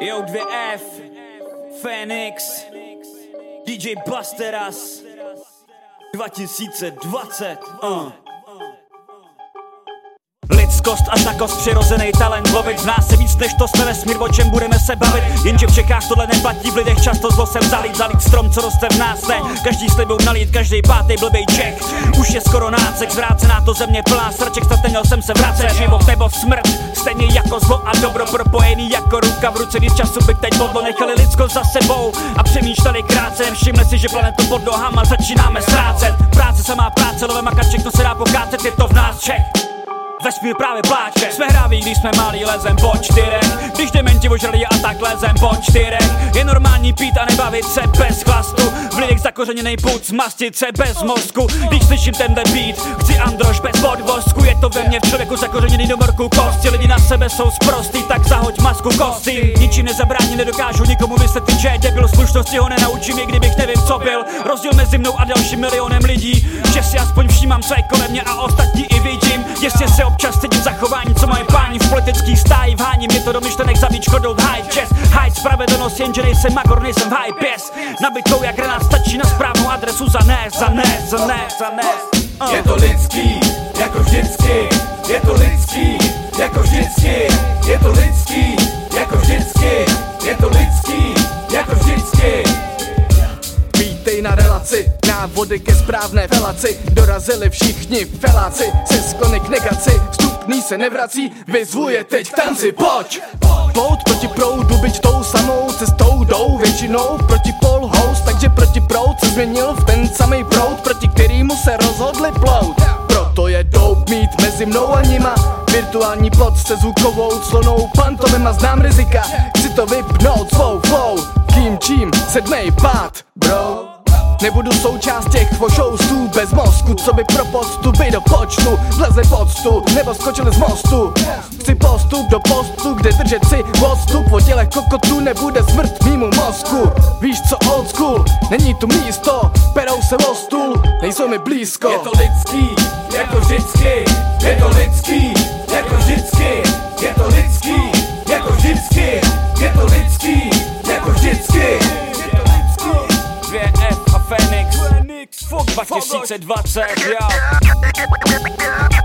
Jo 2F, Phoenix, DJ Busteras, 2020, uh. Lidskost až na kost přirozený talent. Lovit v nás se víc než to jsme vesmír, o čem budeme se bavit. Jenže v Čechách tohle neplatí, v lidech často zlo sem zalít. Zalít strom, co roste v nás, ne. Každý slibou nalít, každý pátý blbej Čech. Už je skoro nácek, zvrácená to země plná. Srček Snad neměl jsem se vracet, život nebo smrt Stejně jako zlo a dobro propojený jako ruka. V ruce Když času bych teď podlo nechali lidsko za sebou. A přemýšleli krátce, všimli si, že planetu pod nohama začínáme ztrácet Práce samá práce, love makaček, to se dá pokácet, je to v nás Čech Vesmír právě pláče. Jsme hráví, když jsme malí, lezem po čtyřech. Když dementi ožrali a tak lezem po čtyřech. Je normální pít a nebavit se bez chlastu. V lidech zakořeněnej půd, zmastit se bez mozku. Když slyším tenhle beat, chci androž bez podvozku. Je to ve mně v člověku zakořeněný do morku kosti. Lidi na sebe jsou sprostý, tak zahoď masku kosti Ničím nezabrání, nedokážu nikomu vysvětlit, že je debil. Slušnosti ho nenaučím, i kdybych nevím, co byl. Rozdíl mezi mnou a dalším milionem lidí. Že si aspoň všímám, co je kolem mě a ostatní Jestli se občas cítím zachování, co mají páni v politický stáji Vhání. Mě to do myšlenek zabít škodou high chest. High spravedlnost, jenže nejsem magor, nejsem hype yes Nabitou jak granát stačí na správnou adresu za ne, za ne, za ne, za ne. Uh. Je to lidský, jako vždycky. Je to lidský, jako vždycky. Je to na relaci, návody ke správné felaci. Dorazili všichni feláci, se sklony k negaci. Vstupný se nevrací, vyzvuje teď k tanci, pojď! Pout proti proudu, byť tou samou cestou jdou Většinou proti pol host, takže proti proud se změnil v ten samý proud Proti kterýmu se rozhodli plout. Proto je dope mít mezi mnou a nima. Virtuální plot se zvukovou clonou pantomim a znám rizika. Chci to vypnout svou flow. Kým čím sedmej pád, bro Nebudu součást těch vošoustů bez mozku Co by pro poctu by do počtu Vlezli poctu nebo skočili z mostu. Chci postup do postu, kde držet si odstup O těle kokotu nebude smrt mýmu mozku. Víš co old school, není tu místo. Perou se o stůl, nejsou mi blízko. Je to lidský, jako vždycky Je to lidský, jako vždycky Fuck 2023 ja.